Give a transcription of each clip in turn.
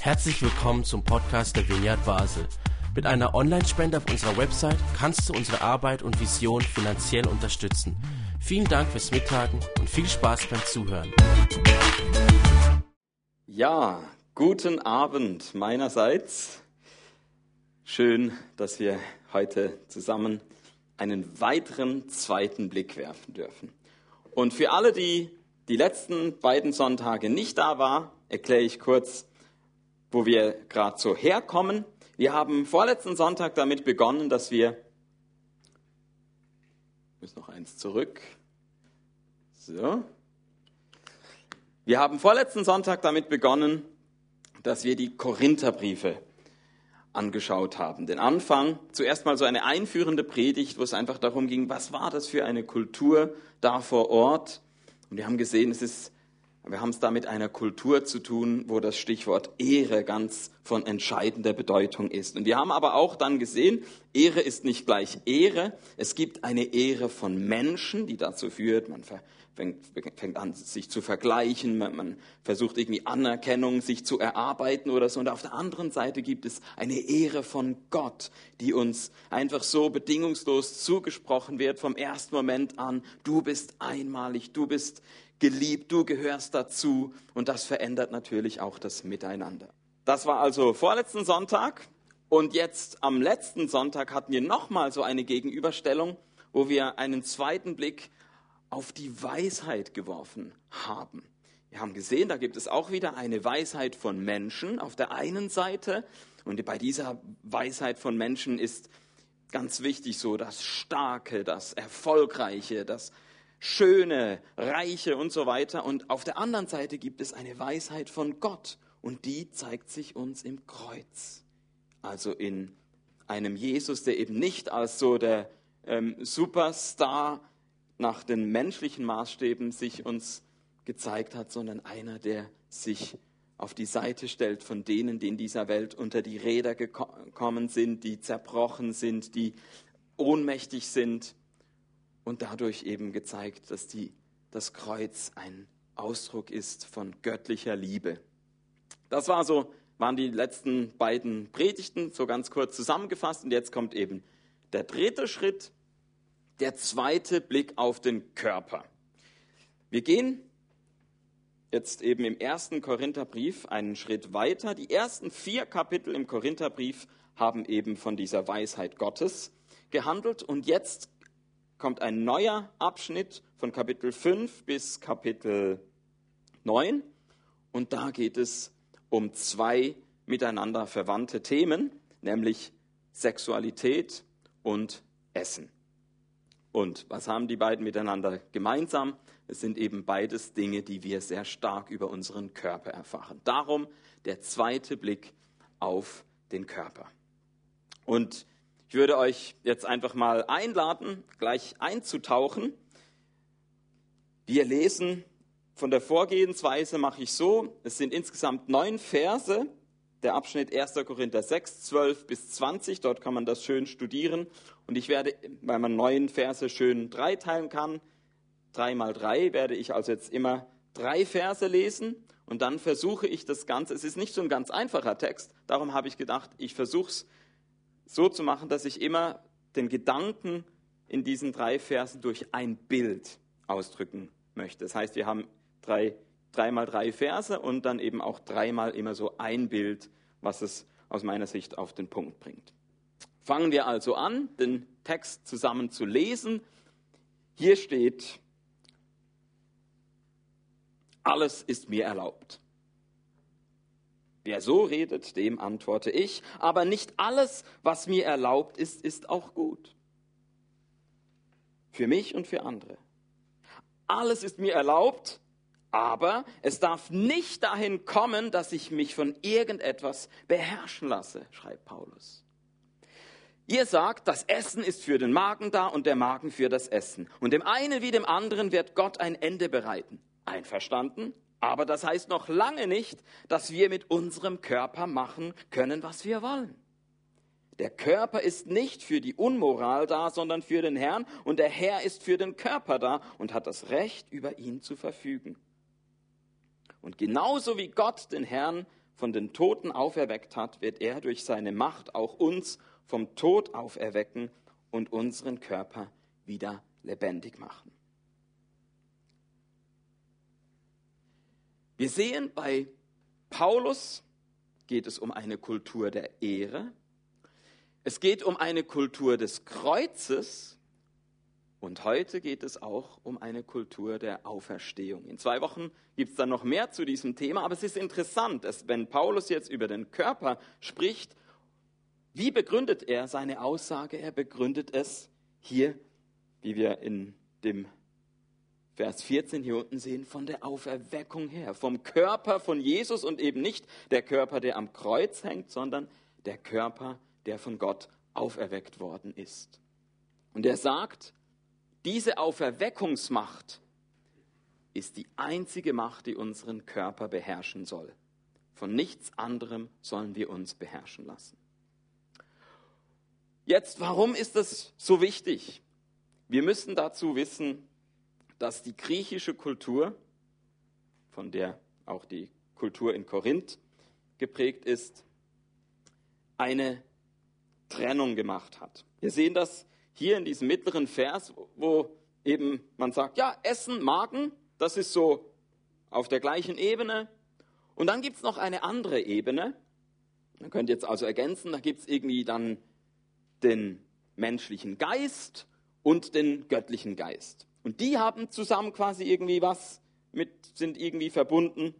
Herzlich willkommen zum Podcast der Vineyard Basel. Mit einer Online-Spende auf unserer Website kannst du unsere Arbeit und Vision finanziell unterstützen. Vielen Dank fürs Mittagen und viel Spaß beim Zuhören. Ja, guten Abend meinerseits. Schön, dass wir heute zusammen einen weiteren zweiten Blick werfen dürfen. Und für alle, die die letzten beiden Sonntage nicht da waren, erkläre ich kurz, wo wir gerade so herkommen. Wir haben vorletzten Sonntag damit begonnen, dass wir. Ich muss noch eins zurück. So. Wir haben vorletzten Sonntag damit begonnen, dass wir die Korintherbriefe angeschaut haben. Den Anfang, zuerst mal so eine einführende Predigt, wo es einfach darum ging, was war das für eine Kultur da vor Ort. Und wir haben gesehen, es ist wir haben es da mit einer Kultur zu tun, wo das Stichwort Ehre ganz von entscheidender Bedeutung ist. Und wir haben aber auch dann gesehen, Ehre ist nicht gleich Ehre. Es gibt eine Ehre von Menschen, die dazu führt, man fängt, fängt an, sich zu vergleichen, man, man versucht irgendwie Anerkennung sich zu erarbeiten oder so. Und auf der anderen Seite gibt es eine Ehre von Gott, die uns einfach so bedingungslos zugesprochen wird vom ersten Moment an. Du bist einmalig, du bist geliebt, du gehörst dazu und das verändert natürlich auch das Miteinander. Das war also vorletzten Sonntag und jetzt am letzten Sonntag hatten wir nochmal so eine Gegenüberstellung, wo wir einen zweiten Blick auf die Weisheit geworfen haben. Wir haben gesehen, da gibt es auch wieder eine Weisheit von Menschen auf der einen Seite und bei dieser Weisheit von Menschen ist ganz wichtig so das Starke, das Erfolgreiche, das Schöne, Reiche und so weiter. Und auf der anderen Seite gibt es eine Weisheit von Gott und die zeigt sich uns im Kreuz. Also in einem Jesus, der eben nicht als so der ähm, Superstar nach den menschlichen Maßstäben sich uns gezeigt hat, sondern einer, der sich auf die Seite stellt von denen, die in dieser Welt unter die Räder gekommen sind, die zerbrochen sind, die ohnmächtig sind und dadurch eben gezeigt, dass die, das Kreuz ein Ausdruck ist von göttlicher Liebe. Das war so, waren die letzten beiden Predigten, so ganz kurz zusammengefasst. Und jetzt kommt eben der dritte Schritt, der zweite Blick auf den Körper. Wir gehen jetzt eben im ersten Korintherbrief einen Schritt weiter. Die ersten vier Kapitel im Korintherbrief haben eben von dieser Weisheit Gottes gehandelt. Und jetzt kommt ein neuer Abschnitt von Kapitel 5 bis Kapitel 9 und da geht es um zwei miteinander verwandte Themen, nämlich Sexualität und Essen. Und was haben die beiden miteinander gemeinsam? Es sind eben beides Dinge, die wir sehr stark über unseren Körper erfahren. Darum der zweite Blick auf den Körper. Und ich würde euch jetzt einfach mal einladen, gleich einzutauchen. Wir lesen von der Vorgehensweise mache ich so, es sind insgesamt neun Verse, der Abschnitt 1. Korinther 6, 12 bis 20, dort kann man das schön studieren. Und ich werde, weil man neun Verse schön dreiteilen kann, drei mal drei, werde ich also jetzt immer drei Verse lesen und dann versuche ich das Ganze, es ist nicht so ein ganz einfacher Text, darum habe ich gedacht, ich versuche es so zu machen, dass ich immer den Gedanken in diesen drei Versen durch ein Bild ausdrücken möchte. Das heißt, wir haben drei, dreimal drei Verse und dann eben auch dreimal immer so ein Bild, was es aus meiner Sicht auf den Punkt bringt. Fangen wir also an, den Text zusammen zu lesen. Hier steht, alles ist mir erlaubt. Wer so redet, dem antworte ich, aber nicht alles, was mir erlaubt ist, ist auch gut. Für mich und für andere. Alles ist mir erlaubt, aber es darf nicht dahin kommen, dass ich mich von irgendetwas beherrschen lasse, schreibt Paulus. Ihr sagt, das Essen ist für den Magen da und der Magen für das Essen. Und dem einen wie dem anderen wird Gott ein Ende bereiten. Einverstanden? Aber das heißt noch lange nicht, dass wir mit unserem Körper machen können, was wir wollen. Der Körper ist nicht für die Unmoral da, sondern für den Herrn und der Herr ist für den Körper da und hat das Recht, über ihn zu verfügen. Und genauso wie Gott den Herrn von den Toten auferweckt hat, wird er durch seine Macht auch uns vom Tod auferwecken und unseren Körper wieder lebendig machen. Wir sehen, bei Paulus geht es um eine Kultur der Ehre, es geht um eine Kultur des Kreuzes und heute geht es auch um eine Kultur der Auferstehung. In zwei Wochen gibt es dann noch mehr zu diesem Thema, aber es ist interessant, dass wenn Paulus jetzt über den Körper spricht, wie begründet er seine Aussage? Er begründet es hier, wie wir in dem Vers 14 hier unten sehen, von der Auferweckung her, vom Körper von Jesus und eben nicht der Körper, der am Kreuz hängt, sondern der Körper, der von Gott auferweckt worden ist. Und er sagt, diese Auferweckungsmacht ist die einzige Macht, die unseren Körper beherrschen soll. Von nichts anderem sollen wir uns beherrschen lassen. Jetzt, warum ist das so wichtig? Wir müssen dazu wissen, dass die griechische Kultur, von der auch die Kultur in Korinth geprägt ist, eine Trennung gemacht hat. Wir sehen das hier in diesem mittleren Vers, wo eben man sagt, ja, Essen, Magen, das ist so auf der gleichen Ebene. Und dann gibt's noch eine andere Ebene. Man könnte jetzt also ergänzen, da gibt's irgendwie dann den menschlichen Geist und den göttlichen Geist. Und die haben zusammen quasi irgendwie was mit, sind irgendwie verbunden.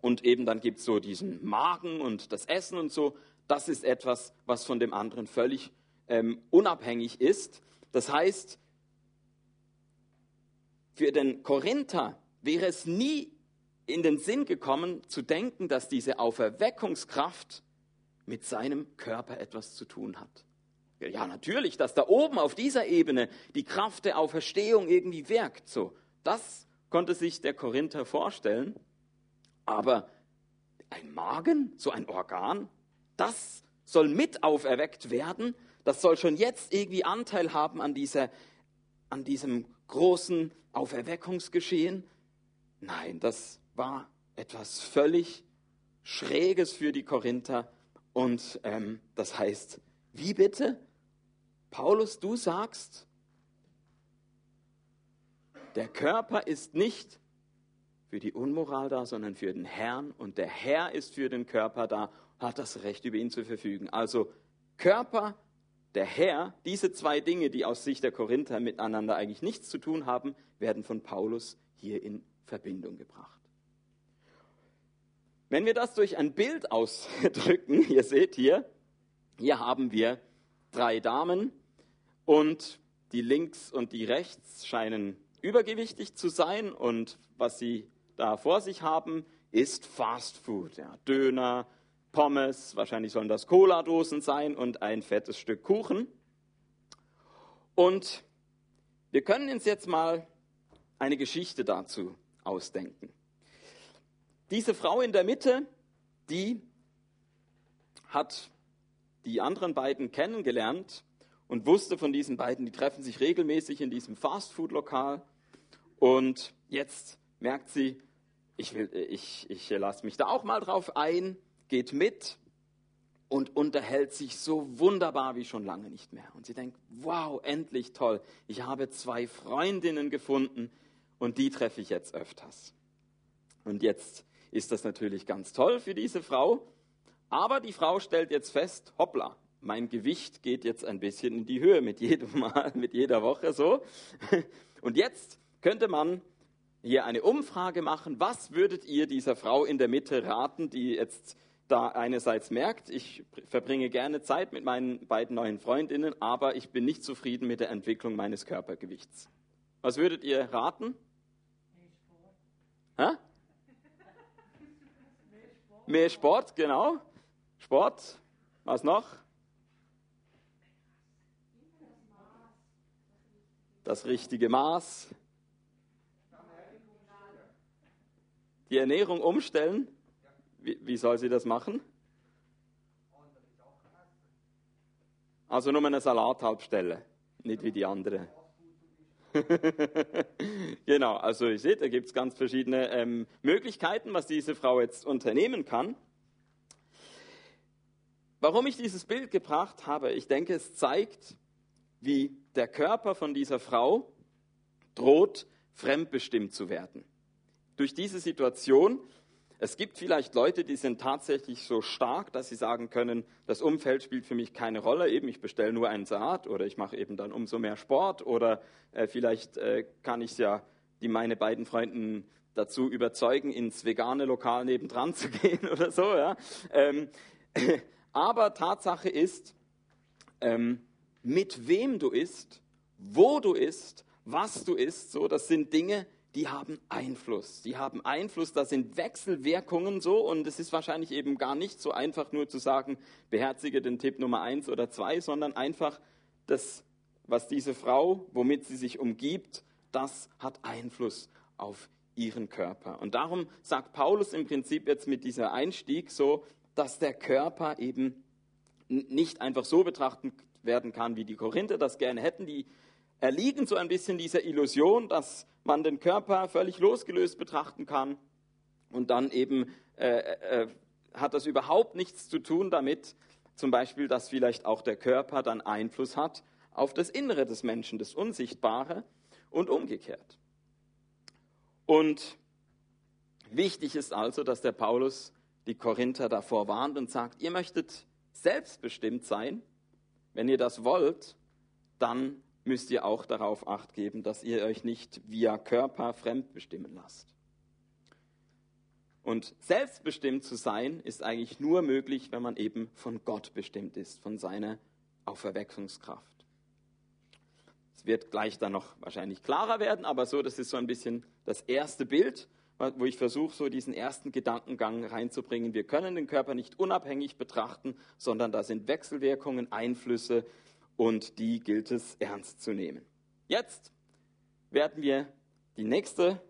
Und eben dann gibt's so diesen Magen und das Essen und so das ist etwas, was von dem anderen völlig ähm, unabhängig ist. Das heißt, für den Korinther wäre es nie in den Sinn gekommen zu denken, dass diese Auferweckungskraft mit seinem Körper etwas zu tun hat. Ja, natürlich, dass da oben auf dieser Ebene die Kraft der Auferstehung irgendwie wirkt. So, das konnte sich der Korinther vorstellen. Aber ein Magen, so ein Organ, das soll mit auferweckt werden. Das soll schon jetzt irgendwie Anteil haben an dieser, an diesem großen Auferweckungsgeschehen. Nein, das war etwas völlig Schräges für die Korinther. Und ähm, das heißt, wie bitte? Paulus, du sagst, der Körper ist nicht für die Unmoral da, sondern für den Herrn. Und der Herr ist für den Körper da hat das Recht, über ihn zu verfügen. Also Körper, der Herr, diese zwei Dinge, die aus Sicht der Korinther miteinander eigentlich nichts zu tun haben, werden von Paulus hier in Verbindung gebracht. Wenn wir das durch ein Bild ausdrücken, ihr seht hier, hier haben wir drei Damen und die links und die rechts scheinen übergewichtig zu sein und was sie da vor sich haben, ist Fast Food, ja, Döner, Pommes, wahrscheinlich sollen das Cola-Dosen sein und ein fettes Stück Kuchen. Und wir können uns jetzt mal eine Geschichte dazu ausdenken. Diese Frau in der Mitte, die hat die anderen beiden kennengelernt und wusste von diesen beiden, die treffen sich regelmäßig in diesem Fastfood-Lokal. Und jetzt merkt sie, ich, ich, ich lasse mich da auch mal drauf ein geht mit und unterhält sich so wunderbar wie schon lange nicht mehr. Und sie denkt, wow, endlich toll. Ich habe zwei Freundinnen gefunden und die treffe ich jetzt öfters. Und jetzt ist das natürlich ganz toll für diese Frau. Aber die Frau stellt jetzt fest, hoppla, mein Gewicht geht jetzt ein bisschen in die Höhe mit jedem Mal, mit jeder Woche so. Und jetzt könnte man hier eine Umfrage machen. Was würdet ihr dieser Frau in der Mitte raten, die jetzt da einerseits merkt, ich verbringe gerne Zeit mit meinen beiden neuen Freundinnen, aber ich bin nicht zufrieden mit der Entwicklung meines Körpergewichts. Was würdet ihr raten? Hä? Mehr Sport, genau. Sport. Was noch? Das richtige Maß. Die Ernährung umstellen. Wie, wie soll sie das machen? Also nur eine Salathalbstelle, nicht wie die andere. genau, also ihr seht, da gibt es ganz verschiedene ähm, Möglichkeiten, was diese Frau jetzt unternehmen kann. Warum ich dieses Bild gebracht habe, ich denke, es zeigt, wie der Körper von dieser Frau droht, fremdbestimmt zu werden. Durch diese Situation, es gibt vielleicht Leute, die sind tatsächlich so stark, dass sie sagen können, das Umfeld spielt für mich keine Rolle, eben ich bestelle nur einen Salat oder ich mache eben dann umso mehr Sport oder äh, vielleicht äh, kann ich ja die meine beiden Freunden dazu überzeugen, ins vegane Lokal nebendran zu gehen oder so. Ja. Ähm, aber Tatsache ist, ähm, mit wem du isst, wo du isst, was du isst, so, das sind Dinge, die haben Einfluss. Die haben Einfluss, das sind Wechselwirkungen so und es ist wahrscheinlich eben gar nicht so einfach nur zu sagen, beherzige den Tipp Nummer eins oder zwei, sondern einfach das, was diese Frau, womit sie sich umgibt, das hat Einfluss auf ihren Körper. Und darum sagt Paulus im Prinzip jetzt mit dieser Einstieg so, dass der Körper eben nicht einfach so betrachtet werden kann, wie die Korinther das gerne hätten. Die erliegen so ein bisschen dieser Illusion, dass man den Körper völlig losgelöst betrachten kann und dann eben äh, äh, hat das überhaupt nichts zu tun damit, zum Beispiel, dass vielleicht auch der Körper dann Einfluss hat auf das Innere des Menschen, das Unsichtbare und umgekehrt. Und wichtig ist also, dass der Paulus die Korinther davor warnt und sagt, ihr möchtet selbstbestimmt sein. Wenn ihr das wollt, dann müsst ihr auch darauf acht geben, dass ihr euch nicht via Körper fremdbestimmen lasst. Und selbstbestimmt zu sein ist eigentlich nur möglich, wenn man eben von Gott bestimmt ist, von seiner Auferweckungskraft. Es wird gleich dann noch wahrscheinlich klarer werden, aber so, das ist so ein bisschen das erste Bild, wo ich versuche, so diesen ersten Gedankengang reinzubringen. Wir können den Körper nicht unabhängig betrachten, sondern da sind Wechselwirkungen, Einflüsse und die gilt es ernst zu nehmen. Jetzt werden wir die nächste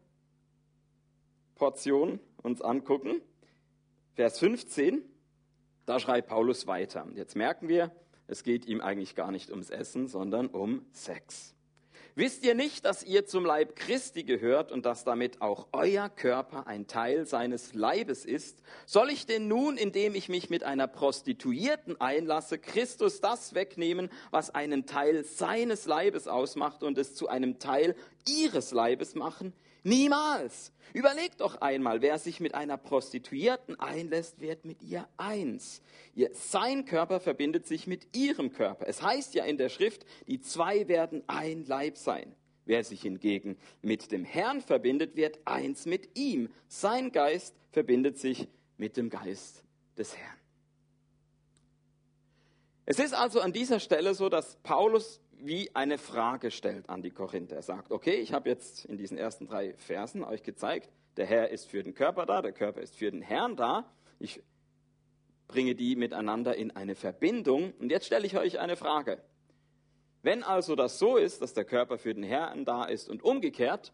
Portion uns angucken. Vers 15, da schreibt Paulus weiter. Jetzt merken wir, es geht ihm eigentlich gar nicht ums Essen, sondern um Sex. Wisst ihr nicht, dass ihr zum Leib Christi gehört und dass damit auch euer Körper ein Teil seines Leibes ist? Soll ich denn nun, indem ich mich mit einer Prostituierten einlasse, Christus das wegnehmen, was einen Teil seines Leibes ausmacht und es zu einem Teil ihres Leibes machen? Niemals. Überlegt doch einmal, wer sich mit einer Prostituierten einlässt, wird mit ihr eins. Ihr, sein Körper verbindet sich mit ihrem Körper. Es heißt ja in der Schrift, die zwei werden ein Leib sein. Wer sich hingegen mit dem Herrn verbindet, wird eins mit ihm. Sein Geist verbindet sich mit dem Geist des Herrn. Es ist also an dieser Stelle so, dass Paulus wie eine Frage stellt an die Korinther. Er sagt, okay, ich habe jetzt in diesen ersten drei Versen euch gezeigt, der Herr ist für den Körper da, der Körper ist für den Herrn da. Ich bringe die miteinander in eine Verbindung. Und jetzt stelle ich euch eine Frage. Wenn also das so ist, dass der Körper für den Herrn da ist und umgekehrt,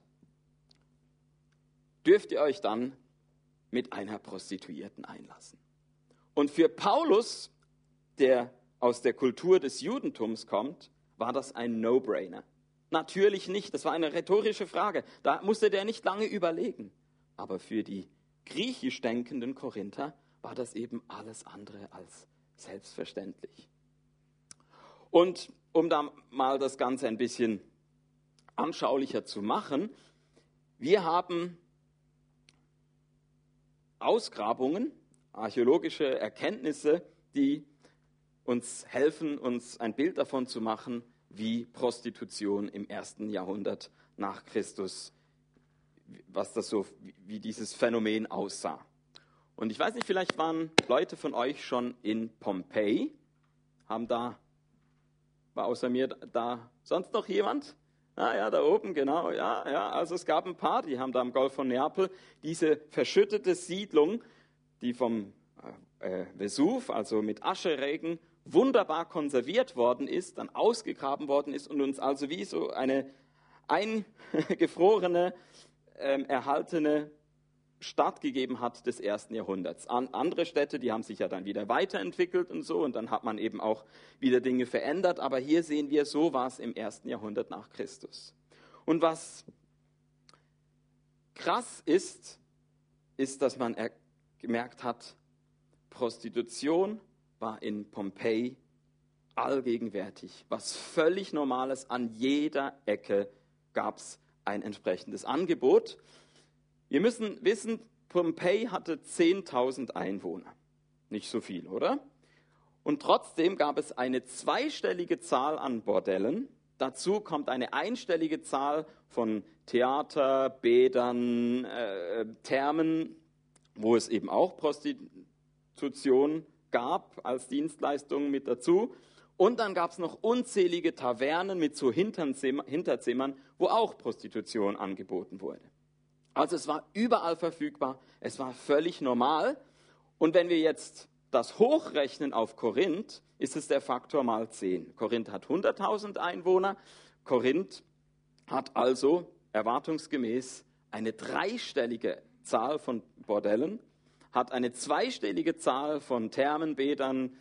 dürft ihr euch dann mit einer Prostituierten einlassen. Und für Paulus, der aus der Kultur des Judentums kommt, war das ein No-Brainer. Natürlich nicht, das war eine rhetorische Frage. Da musste der nicht lange überlegen. Aber für die griechisch denkenden Korinther war das eben alles andere als selbstverständlich. Und um da mal das Ganze ein bisschen anschaulicher zu machen, wir haben Ausgrabungen, archäologische Erkenntnisse, die uns helfen, uns ein Bild davon zu machen, wie Prostitution im ersten Jahrhundert nach Christus, was das so, wie dieses Phänomen aussah. Und ich weiß nicht, vielleicht waren Leute von euch schon in Pompeji, haben da, war außer mir da sonst noch jemand? Ah ja, da oben, genau, ja, ja. Also es gab ein paar, die haben da am Golf von Neapel diese verschüttete Siedlung, die vom äh, äh Vesuv, also mit Ascheregen wunderbar konserviert worden ist, dann ausgegraben worden ist und uns also wie so eine eingefrorene, ähm, erhaltene Stadt gegeben hat des ersten Jahrhunderts. An, andere Städte, die haben sich ja dann wieder weiterentwickelt und so, und dann hat man eben auch wieder Dinge verändert, aber hier sehen wir, so war es im ersten Jahrhundert nach Christus. Und was krass ist, ist, dass man gemerkt hat, Prostitution war in Pompeji allgegenwärtig. Was völlig Normales, an jeder Ecke gab es ein entsprechendes Angebot. Wir müssen wissen, Pompeji hatte 10.000 Einwohner. Nicht so viel, oder? Und trotzdem gab es eine zweistellige Zahl an Bordellen. Dazu kommt eine einstellige Zahl von Theater, Bädern, äh, Thermen, wo es eben auch Prostitution gab als Dienstleistung mit dazu. Und dann gab es noch unzählige Tavernen mit so Hinterzimmern, wo auch Prostitution angeboten wurde. Also es war überall verfügbar, es war völlig normal. Und wenn wir jetzt das hochrechnen auf Korinth, ist es der Faktor mal 10. Korinth hat 100.000 Einwohner. Korinth hat also erwartungsgemäß eine dreistellige Zahl von Bordellen, hat eine zweistellige Zahl von Thermenbädern,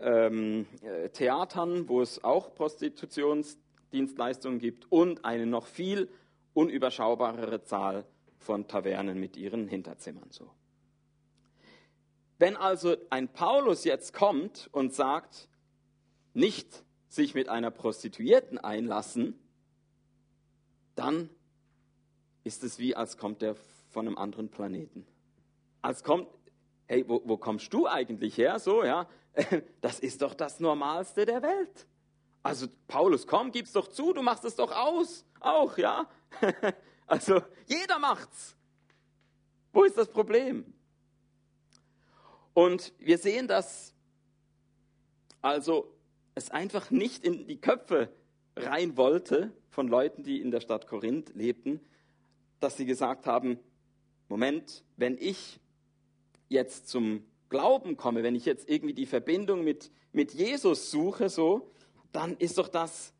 ähm, äh, Theatern, wo es auch Prostitutionsdienstleistungen gibt und eine noch viel unüberschaubarere Zahl von Tavernen mit ihren Hinterzimmern so. Wenn also ein Paulus jetzt kommt und sagt, nicht sich mit einer Prostituierten einlassen, dann ist es wie, als kommt er von einem anderen Planeten. Als kommt, hey, wo, wo kommst du eigentlich her? So, ja, das ist doch das Normalste der Welt. Also Paulus, komm, gib's doch zu, du machst es doch aus, auch, ja. Also jeder macht's. Wo ist das Problem? Und wir sehen, dass also es einfach nicht in die Köpfe rein wollte von Leuten, die in der Stadt Korinth lebten, dass sie gesagt haben, Moment, wenn ich jetzt zum Glauben komme, wenn ich jetzt irgendwie die Verbindung mit, mit Jesus suche, so, dann ist doch das,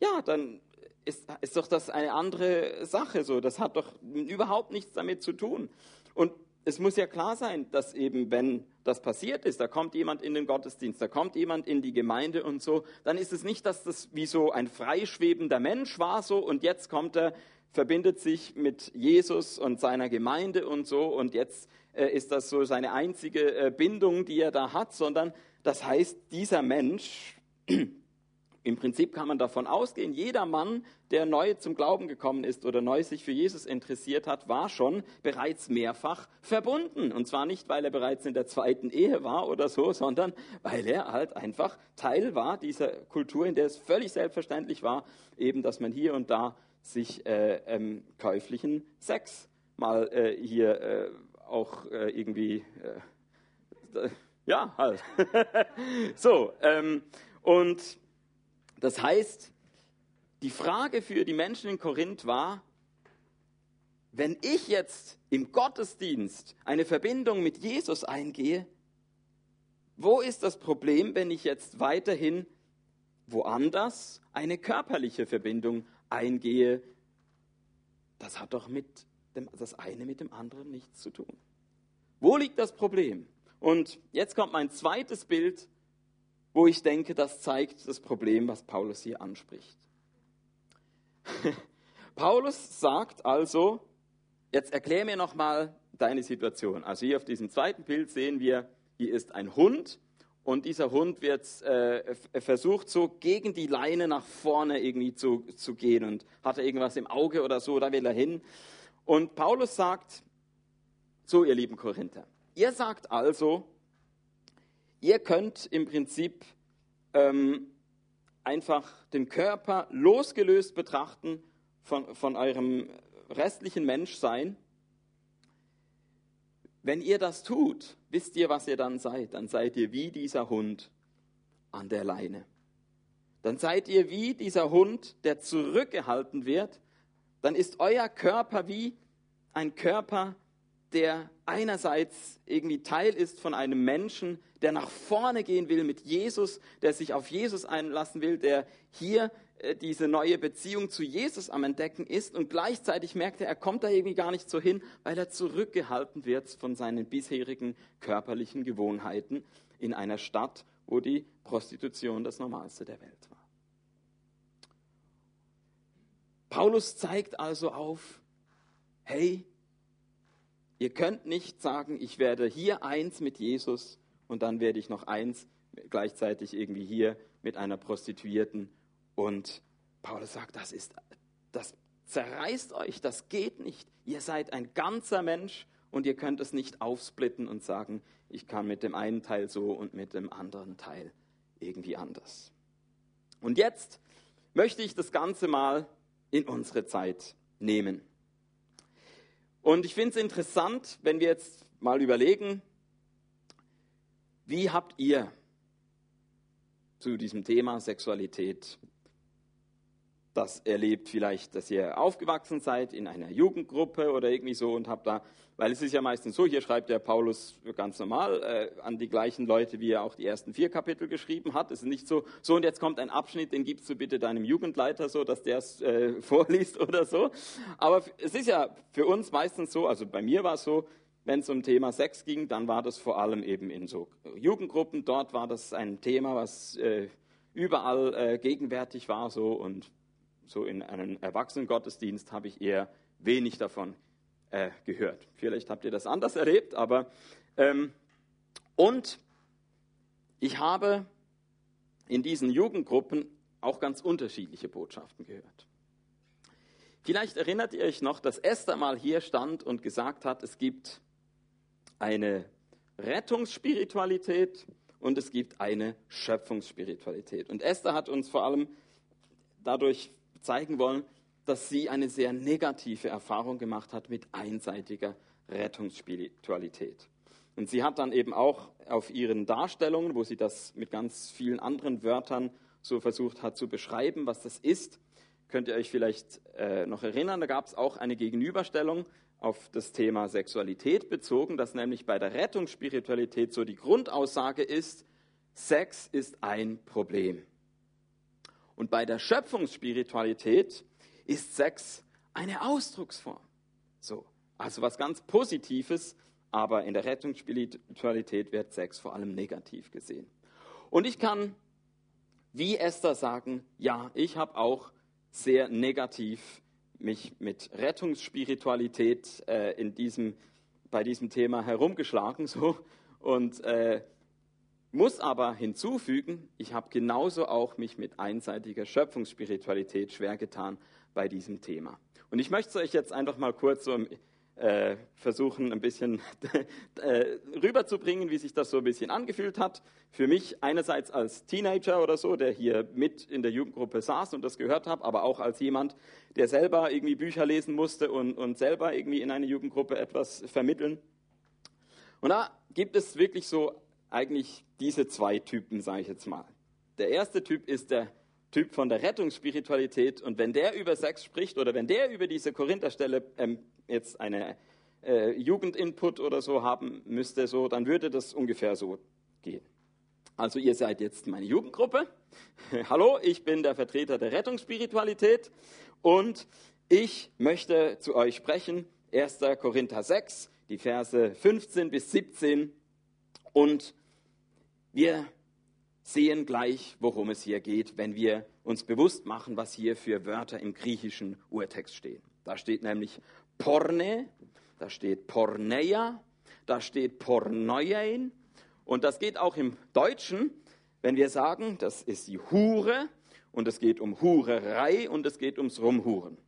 ja, dann ist, ist doch das eine andere Sache, so. Das hat doch überhaupt nichts damit zu tun. Und es muss ja klar sein, dass eben, wenn das passiert ist, da kommt jemand in den Gottesdienst, da kommt jemand in die Gemeinde und so, dann ist es nicht, dass das wie so ein freischwebender Mensch war so und jetzt kommt er, verbindet sich mit Jesus und seiner Gemeinde und so und jetzt ist das so seine einzige äh, Bindung, die er da hat, sondern das heißt, dieser Mensch, im Prinzip kann man davon ausgehen, jeder Mann, der neu zum Glauben gekommen ist oder neu sich für Jesus interessiert hat, war schon bereits mehrfach verbunden. Und zwar nicht, weil er bereits in der zweiten Ehe war oder so, sondern weil er halt einfach Teil war dieser Kultur, in der es völlig selbstverständlich war, eben, dass man hier und da sich äh, ähm, käuflichen Sex mal äh, hier äh, auch äh, irgendwie, äh, ja, halt. so, ähm, und das heißt, die Frage für die Menschen in Korinth war, wenn ich jetzt im Gottesdienst eine Verbindung mit Jesus eingehe, wo ist das Problem, wenn ich jetzt weiterhin woanders eine körperliche Verbindung eingehe? Das hat doch mit dem, das eine mit dem anderen nichts zu tun. Wo liegt das Problem? Und jetzt kommt mein zweites Bild, wo ich denke, das zeigt das Problem, was Paulus hier anspricht. Paulus sagt also, jetzt erklär mir nochmal deine Situation. Also hier auf diesem zweiten Bild sehen wir, hier ist ein Hund und dieser Hund wird äh, versucht so gegen die Leine nach vorne irgendwie zu, zu gehen und hat er irgendwas im Auge oder so, da will er hin. Und Paulus sagt, so ihr lieben Korinther, ihr sagt also, ihr könnt im Prinzip ähm, einfach den Körper losgelöst betrachten von, von eurem restlichen Menschsein. Wenn ihr das tut, wisst ihr, was ihr dann seid. Dann seid ihr wie dieser Hund an der Leine. Dann seid ihr wie dieser Hund, der zurückgehalten wird dann ist euer Körper wie ein Körper, der einerseits irgendwie Teil ist von einem Menschen, der nach vorne gehen will mit Jesus, der sich auf Jesus einlassen will, der hier äh, diese neue Beziehung zu Jesus am Entdecken ist und gleichzeitig merkt er, er kommt da irgendwie gar nicht so hin, weil er zurückgehalten wird von seinen bisherigen körperlichen Gewohnheiten in einer Stadt, wo die Prostitution das Normalste der Welt war. Paulus zeigt also auf, hey, ihr könnt nicht sagen, ich werde hier eins mit Jesus und dann werde ich noch eins gleichzeitig irgendwie hier mit einer Prostituierten. Und Paulus sagt, das ist, das zerreißt euch, das geht nicht. Ihr seid ein ganzer Mensch und ihr könnt es nicht aufsplitten und sagen, ich kann mit dem einen Teil so und mit dem anderen Teil irgendwie anders. Und jetzt möchte ich das Ganze mal in unsere Zeit nehmen. Und ich finde es interessant, wenn wir jetzt mal überlegen, wie habt ihr zu diesem Thema Sexualität das erlebt, vielleicht, dass ihr aufgewachsen seid in einer Jugendgruppe oder irgendwie so und habt da, weil es ist ja meistens so, hier schreibt der Paulus ganz normal äh, an die gleichen Leute, wie er auch die ersten vier Kapitel geschrieben hat. Es ist nicht so, so und jetzt kommt ein Abschnitt, den gibst du bitte deinem Jugendleiter so, dass der es äh, vorliest oder so. Aber es ist ja für uns meistens so, also bei mir war es so, wenn es um Thema Sex ging, dann war das vor allem eben in so Jugendgruppen. Dort war das ein Thema, was äh, überall äh, gegenwärtig war so und so in einem Erwachsenengottesdienst habe ich eher wenig davon äh, gehört. Vielleicht habt ihr das anders erlebt, aber ähm, und ich habe in diesen Jugendgruppen auch ganz unterschiedliche Botschaften gehört. Vielleicht erinnert ihr euch noch, dass Esther mal hier stand und gesagt hat, es gibt eine Rettungsspiritualität und es gibt eine Schöpfungsspiritualität. Und Esther hat uns vor allem dadurch zeigen wollen, dass sie eine sehr negative Erfahrung gemacht hat mit einseitiger Rettungsspiritualität. Und sie hat dann eben auch auf ihren Darstellungen, wo sie das mit ganz vielen anderen Wörtern so versucht hat zu beschreiben, was das ist, könnt ihr euch vielleicht äh, noch erinnern, da gab es auch eine Gegenüberstellung auf das Thema Sexualität bezogen, dass nämlich bei der Rettungsspiritualität so die Grundaussage ist, Sex ist ein Problem. Und bei der Schöpfungsspiritualität ist Sex eine Ausdrucksform. So, also was ganz Positives, aber in der Rettungsspiritualität wird Sex vor allem negativ gesehen. Und ich kann wie Esther sagen, ja, ich habe auch sehr negativ mich mit Rettungsspiritualität äh, in diesem, bei diesem Thema herumgeschlagen so und äh, muss aber hinzufügen, ich habe genauso auch mich mit einseitiger Schöpfungsspiritualität schwer getan bei diesem Thema. Und ich möchte es euch jetzt einfach mal kurz so äh, versuchen, ein bisschen äh, rüberzubringen, wie sich das so ein bisschen angefühlt hat. Für mich einerseits als Teenager oder so, der hier mit in der Jugendgruppe saß und das gehört hat, aber auch als jemand, der selber irgendwie Bücher lesen musste und, und selber irgendwie in eine Jugendgruppe etwas vermitteln. Und da gibt es wirklich so eigentlich diese zwei Typen, sage ich jetzt mal. Der erste Typ ist der Typ von der Rettungsspiritualität und wenn der über Sex spricht oder wenn der über diese Korintherstelle ähm, jetzt eine äh, Jugendinput oder so haben müsste, so, dann würde das ungefähr so gehen. Also ihr seid jetzt meine Jugendgruppe. Hallo, ich bin der Vertreter der Rettungsspiritualität und ich möchte zu euch sprechen. 1. Korinther 6, die Verse 15 bis 17 und wir sehen gleich, worum es hier geht, wenn wir uns bewusst machen, was hier für Wörter im griechischen Urtext stehen. Da steht nämlich Porne, da steht Porneia, da steht Porneiein und das geht auch im Deutschen, wenn wir sagen, das ist die Hure und es geht um Hurerei und es geht ums Rumhuren.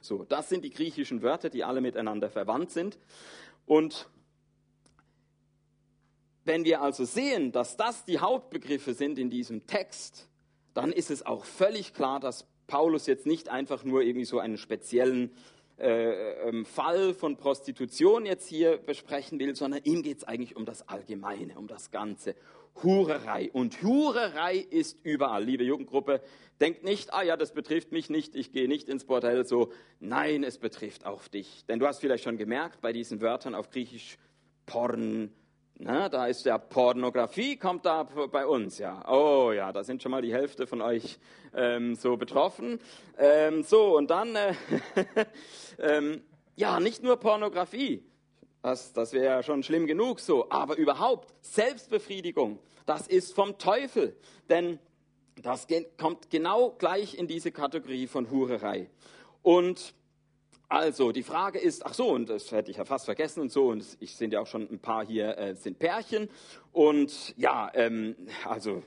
So, das sind die griechischen Wörter, die alle miteinander verwandt sind und wenn wir also sehen, dass das die Hauptbegriffe sind in diesem Text, dann ist es auch völlig klar, dass Paulus jetzt nicht einfach nur irgendwie so einen speziellen äh, ähm, Fall von Prostitution jetzt hier besprechen will, sondern ihm geht es eigentlich um das Allgemeine, um das Ganze. Hurerei. Und Hurerei ist überall. Liebe Jugendgruppe, denkt nicht, ah ja, das betrifft mich nicht, ich gehe nicht ins Bordell so. Nein, es betrifft auch dich. Denn du hast vielleicht schon gemerkt, bei diesen Wörtern auf Griechisch Porn, na, da ist ja Pornografie, kommt da bei uns, ja. Oh ja, da sind schon mal die Hälfte von euch ähm, so betroffen. Ähm, so, und dann, äh, ähm, ja, nicht nur Pornografie, das, das wäre ja schon schlimm genug so, aber überhaupt Selbstbefriedigung, das ist vom Teufel. Denn das kommt genau gleich in diese Kategorie von Hurerei. Und also, die Frage ist, ach so, und das hätte ich ja fast vergessen und so, und ich sehe ja auch schon ein paar hier äh, sind Pärchen. Und ja, ähm, also,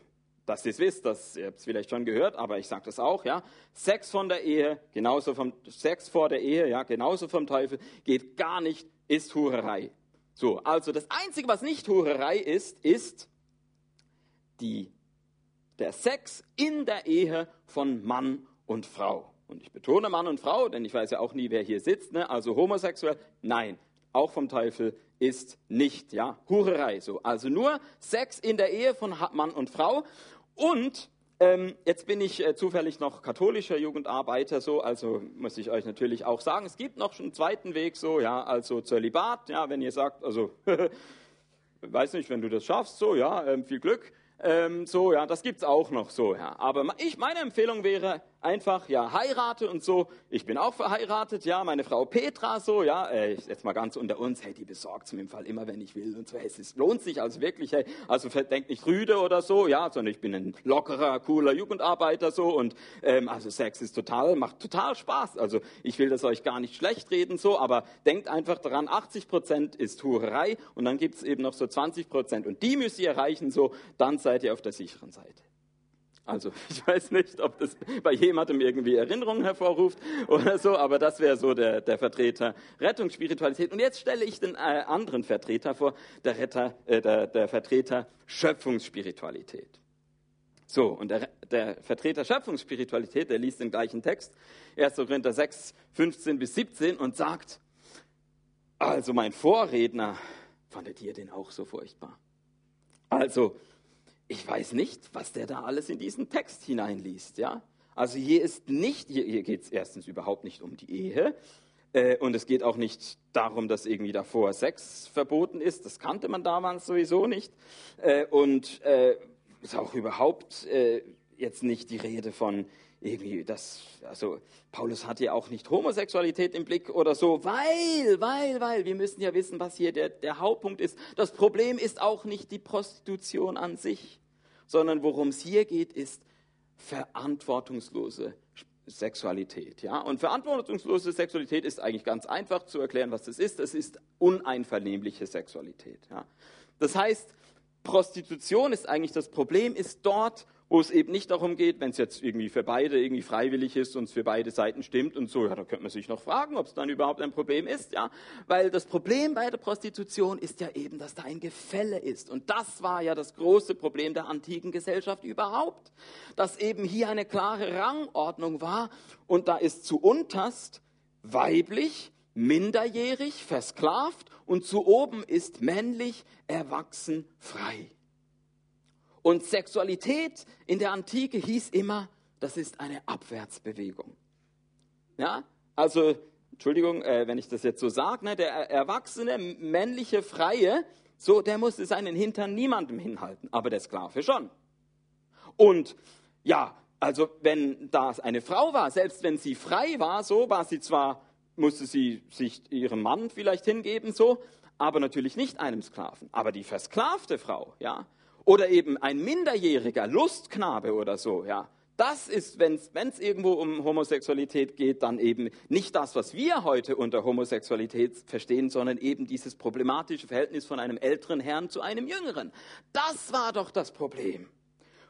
dass ihr es wisst, das, ihr habt es vielleicht schon gehört, aber ich sage das auch, ja. Sex von der Ehe, genauso vom, Sex vor der Ehe, ja, genauso vom Teufel, geht gar nicht, ist Hurerei. So, also das Einzige, was nicht Hurerei ist, ist die, der Sex in der Ehe von Mann und Frau. Und ich betone Mann und Frau, denn ich weiß ja auch nie, wer hier sitzt. Ne? Also homosexuell, nein, auch vom Teufel ist nicht, ja, Hurerei so. Also nur Sex in der Ehe von Mann und Frau. Und ähm, jetzt bin ich äh, zufällig noch katholischer Jugendarbeiter, so, also muss ich euch natürlich auch sagen, es gibt noch einen zweiten Weg, so, ja, also Zölibat, ja, wenn ihr sagt, also, weiß nicht, wenn du das schaffst, so, ja, ähm, viel Glück, ähm, so, ja, das gibt's auch noch so, ja. Aber ich, meine Empfehlung wäre einfach, ja, heirate und so. Ich bin auch verheiratet, ja, meine Frau Petra so, ja, äh, jetzt mal ganz unter uns, hey, die besorgt es mir im Fall immer, wenn ich will und so, hey, es lohnt sich also wirklich, hey, also denkt nicht rüde oder so, ja, sondern ich bin ein lockerer, cooler Jugendarbeiter so und ähm, also Sex ist total, macht total Spaß. Also ich will das euch gar nicht schlecht reden so, aber denkt einfach daran, 80 Prozent ist Hurerei und dann gibt's eben noch so 20 Prozent und die müsst ihr erreichen so, dann seid ihr auf der sicheren Seite. Also ich weiß nicht, ob das bei jemandem irgendwie Erinnerungen hervorruft oder so, aber das wäre so der, der Vertreter Rettungsspiritualität. Und jetzt stelle ich den äh, anderen Vertreter vor, der, Retter, äh, der, der Vertreter Schöpfungsspiritualität. So, und der, der Vertreter Schöpfungsspiritualität, der liest den gleichen Text, 1. Korinther 6, 15 bis 17 und sagt, also mein Vorredner, fandet ihr den auch so furchtbar? Also, ich weiß nicht, was der da alles in diesen Text hineinliest, ja. Also hier ist nicht, hier, hier geht es erstens überhaupt nicht um die Ehe äh, und es geht auch nicht darum, dass irgendwie davor Sex verboten ist. Das kannte man damals sowieso nicht äh, und äh, ist auch überhaupt äh, jetzt nicht die Rede von irgendwie das, also Paulus hat ja auch nicht Homosexualität im Blick oder so, weil, weil, weil, wir müssen ja wissen, was hier der, der Hauptpunkt ist. Das Problem ist auch nicht die Prostitution an sich, sondern worum es hier geht, ist verantwortungslose Sexualität, ja. Und verantwortungslose Sexualität ist eigentlich ganz einfach zu erklären, was das ist. Das ist uneinvernehmliche Sexualität, ja. Das heißt, Prostitution ist eigentlich das Problem, ist dort, wo es eben nicht darum geht, wenn es jetzt irgendwie für beide irgendwie freiwillig ist und es für beide Seiten stimmt und so, ja, da könnte man sich noch fragen, ob es dann überhaupt ein Problem ist, ja, weil das Problem bei der Prostitution ist ja eben, dass da ein Gefälle ist. Und das war ja das große Problem der antiken Gesellschaft überhaupt, dass eben hier eine klare Rangordnung war. Und da ist zu unterst weiblich, minderjährig, versklavt und zu oben ist männlich, erwachsen, frei. Und Sexualität in der Antike hieß immer, das ist eine Abwärtsbewegung. Ja, also, Entschuldigung, äh, wenn ich das jetzt so sage, ne, der erwachsene, männliche, freie, so, der musste seinen Hintern niemandem hinhalten, aber der Sklave schon. Und ja, also wenn das eine Frau war, selbst wenn sie frei war, so war sie zwar, musste sie sich ihrem Mann vielleicht hingeben, so, aber natürlich nicht einem Sklaven. Aber die versklavte Frau, ja, oder eben ein minderjähriger Lustknabe oder so, ja. Das ist, wenn es irgendwo um Homosexualität geht, dann eben nicht das, was wir heute unter Homosexualität verstehen, sondern eben dieses problematische Verhältnis von einem älteren Herrn zu einem jüngeren. Das war doch das Problem.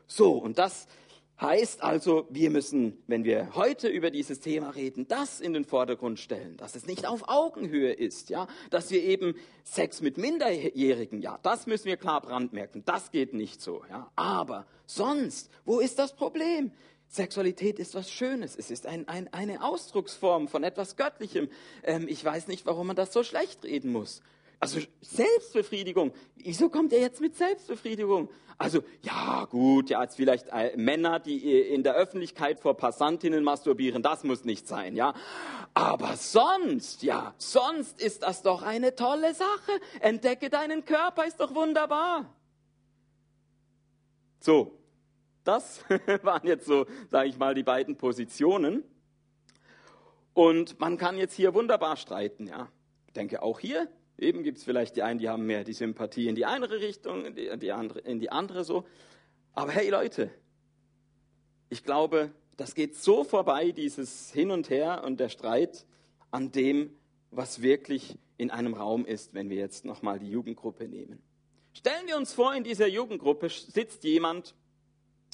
So, und das Heißt also, wir müssen, wenn wir heute über dieses Thema reden, das in den Vordergrund stellen, dass es nicht auf Augenhöhe ist, ja, dass wir eben Sex mit Minderjährigen, ja, das müssen wir klar brandmerken, das geht nicht so, ja. Aber sonst, wo ist das Problem? Sexualität ist was Schönes. Es ist ein, ein, eine Ausdrucksform von etwas Göttlichem. Ähm, ich weiß nicht, warum man das so schlecht reden muss. Also Selbstbefriedigung. Wieso kommt er jetzt mit Selbstbefriedigung? Also ja gut, ja jetzt vielleicht äh, Männer, die äh, in der Öffentlichkeit vor Passantinnen masturbieren, das muss nicht sein, ja. Aber sonst, ja, sonst ist das doch eine tolle Sache. Entdecke deinen Körper, ist doch wunderbar. So, das waren jetzt so, sage ich mal, die beiden Positionen. Und man kann jetzt hier wunderbar streiten, ja. Ich denke auch hier Eben gibt es vielleicht die einen, die haben mehr die Sympathie in die eine Richtung, die, die andere, in die andere so. Aber hey Leute, ich glaube, das geht so vorbei, dieses Hin und Her und der Streit an dem, was wirklich in einem Raum ist, wenn wir jetzt nochmal die Jugendgruppe nehmen. Stellen wir uns vor, in dieser Jugendgruppe sitzt jemand,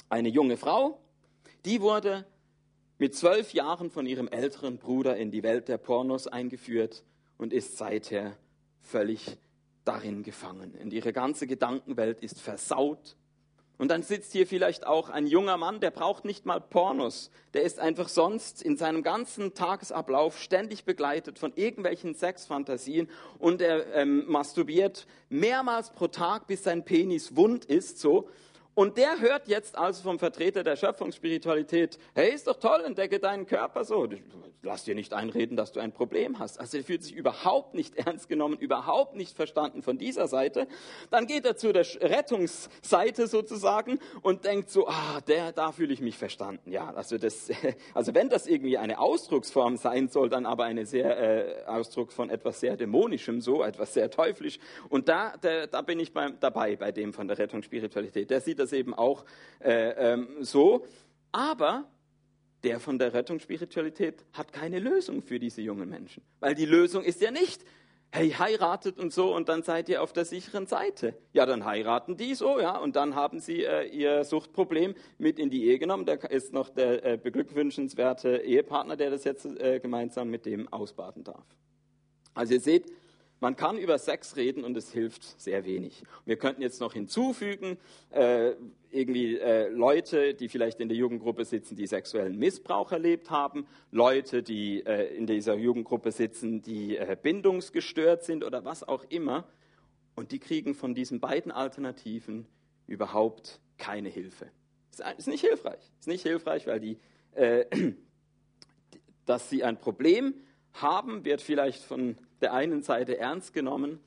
eine junge Frau, die wurde mit zwölf Jahren von ihrem älteren Bruder in die Welt der Pornos eingeführt und ist seither völlig darin gefangen. Und ihre ganze Gedankenwelt ist versaut. Und dann sitzt hier vielleicht auch ein junger Mann, der braucht nicht mal Pornos. Der ist einfach sonst in seinem ganzen Tagesablauf ständig begleitet von irgendwelchen Sexfantasien und er ähm, masturbiert mehrmals pro Tag, bis sein Penis wund ist, so. Und der hört jetzt also vom Vertreter der Schöpfungsspiritualität, hey, ist doch toll, entdecke deinen Körper so. Lass dir nicht einreden, dass du ein Problem hast. Also er fühlt sich überhaupt nicht ernst genommen, überhaupt nicht verstanden von dieser Seite. Dann geht er zu der Rettungsseite sozusagen und denkt so, ah, der, da fühle ich mich verstanden. Ja, also das, also wenn das irgendwie eine Ausdrucksform sein soll, dann aber eine sehr, äh, Ausdruck von etwas sehr dämonischem, so, etwas sehr teuflisch. Und da, der, da bin ich beim, dabei, bei dem von der Rettungsspiritualität. Der sieht das eben auch äh, ähm, so. Aber der von der Rettungsspiritualität hat keine Lösung für diese jungen Menschen. Weil die Lösung ist ja nicht, hey, heiratet und so und dann seid ihr auf der sicheren Seite. Ja, dann heiraten die so, ja, und dann haben sie äh, ihr Suchtproblem mit in die Ehe genommen. Da ist noch der äh, beglückwünschenswerte Ehepartner, der das jetzt äh, gemeinsam mit dem ausbaden darf. Also ihr seht, man kann über Sex reden und es hilft sehr wenig. Wir könnten jetzt noch hinzufügen, äh, irgendwie äh, Leute, die vielleicht in der Jugendgruppe sitzen, die sexuellen Missbrauch erlebt haben, Leute, die äh, in dieser Jugendgruppe sitzen, die äh, bindungsgestört sind oder was auch immer. Und die kriegen von diesen beiden Alternativen überhaupt keine Hilfe. Ist nicht hilfreich. Ist nicht hilfreich, weil die, äh, dass sie ein Problem haben, wird vielleicht von der einen Seite ernst genommen,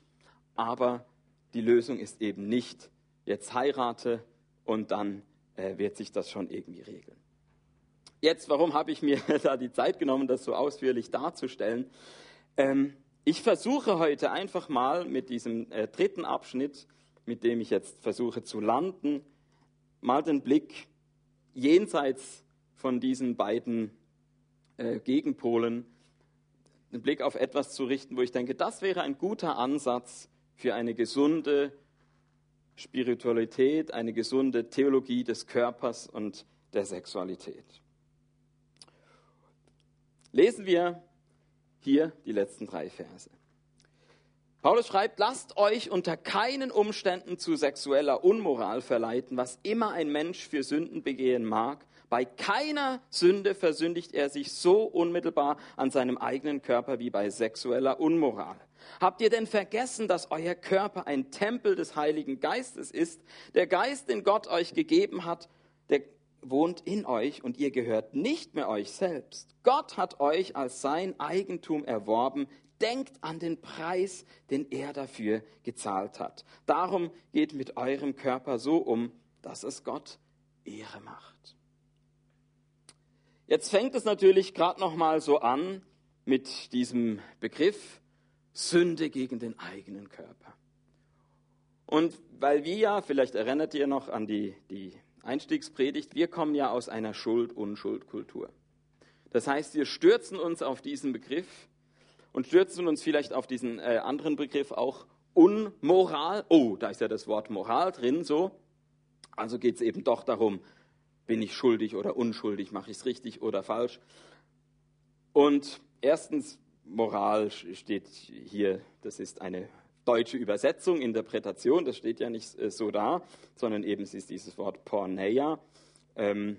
aber die Lösung ist eben nicht, jetzt heirate und dann äh, wird sich das schon irgendwie regeln. Jetzt, warum habe ich mir da die Zeit genommen, das so ausführlich darzustellen? Ähm, ich versuche heute einfach mal mit diesem äh, dritten Abschnitt, mit dem ich jetzt versuche zu landen, mal den Blick jenseits von diesen beiden äh, Gegenpolen einen Blick auf etwas zu richten, wo ich denke, das wäre ein guter Ansatz für eine gesunde Spiritualität, eine gesunde Theologie des Körpers und der Sexualität. Lesen wir hier die letzten drei Verse. Paulus schreibt, lasst euch unter keinen Umständen zu sexueller Unmoral verleiten, was immer ein Mensch für Sünden begehen mag. Bei keiner Sünde versündigt er sich so unmittelbar an seinem eigenen Körper wie bei sexueller Unmoral. Habt ihr denn vergessen, dass euer Körper ein Tempel des Heiligen Geistes ist? Der Geist, den Gott euch gegeben hat, der wohnt in euch und ihr gehört nicht mehr euch selbst. Gott hat euch als sein Eigentum erworben. Denkt an den Preis, den er dafür gezahlt hat. Darum geht mit eurem Körper so um, dass es Gott Ehre macht. Jetzt fängt es natürlich gerade noch mal so an mit diesem Begriff Sünde gegen den eigenen Körper. Und weil wir ja, vielleicht erinnert ihr noch an die, die Einstiegspredigt, wir kommen ja aus einer Schuld-Unschuld-Kultur. Das heißt, wir stürzen uns auf diesen Begriff und stürzen uns vielleicht auf diesen äh, anderen Begriff auch Unmoral. Oh, da ist ja das Wort Moral drin, so. Also geht es eben doch darum, bin ich schuldig oder unschuldig, mache ich es richtig oder falsch. Und erstens, Moral steht hier, das ist eine deutsche Übersetzung, Interpretation, das steht ja nicht äh, so da, sondern eben es ist dieses Wort Porneia. Ähm,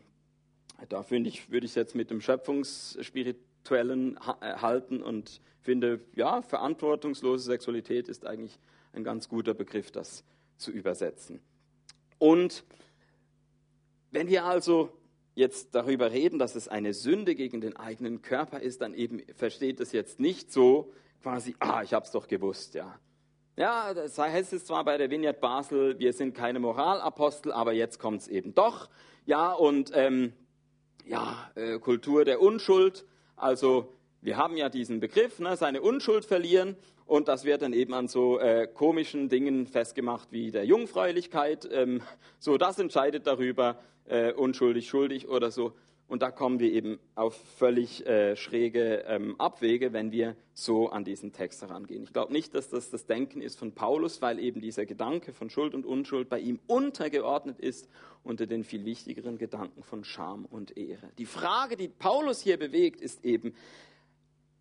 da ich, würde ich es jetzt mit dem Schöpfungsspirituellen äh, halten und finde, ja, verantwortungslose Sexualität ist eigentlich ein ganz guter Begriff, das zu übersetzen. Und wenn wir also jetzt darüber reden, dass es eine Sünde gegen den eigenen Körper ist, dann eben versteht es jetzt nicht so quasi, ah, ich hab's doch gewusst, ja. Ja, das heißt es zwar bei der Vineyard Basel, wir sind keine Moralapostel, aber jetzt kommt's eben doch. Ja, und ähm, ja, äh, Kultur der Unschuld. Also wir haben ja diesen Begriff, ne, seine Unschuld verlieren. und das wird dann eben an so äh, komischen Dingen festgemacht wie der Jungfräulichkeit. Ähm, so, das entscheidet darüber, äh, unschuldig, schuldig oder so. Und da kommen wir eben auf völlig äh, schräge ähm, Abwege, wenn wir so an diesen Text herangehen. Ich glaube nicht, dass das das Denken ist von Paulus, weil eben dieser Gedanke von Schuld und Unschuld bei ihm untergeordnet ist unter den viel wichtigeren Gedanken von Scham und Ehre. Die Frage, die Paulus hier bewegt, ist eben,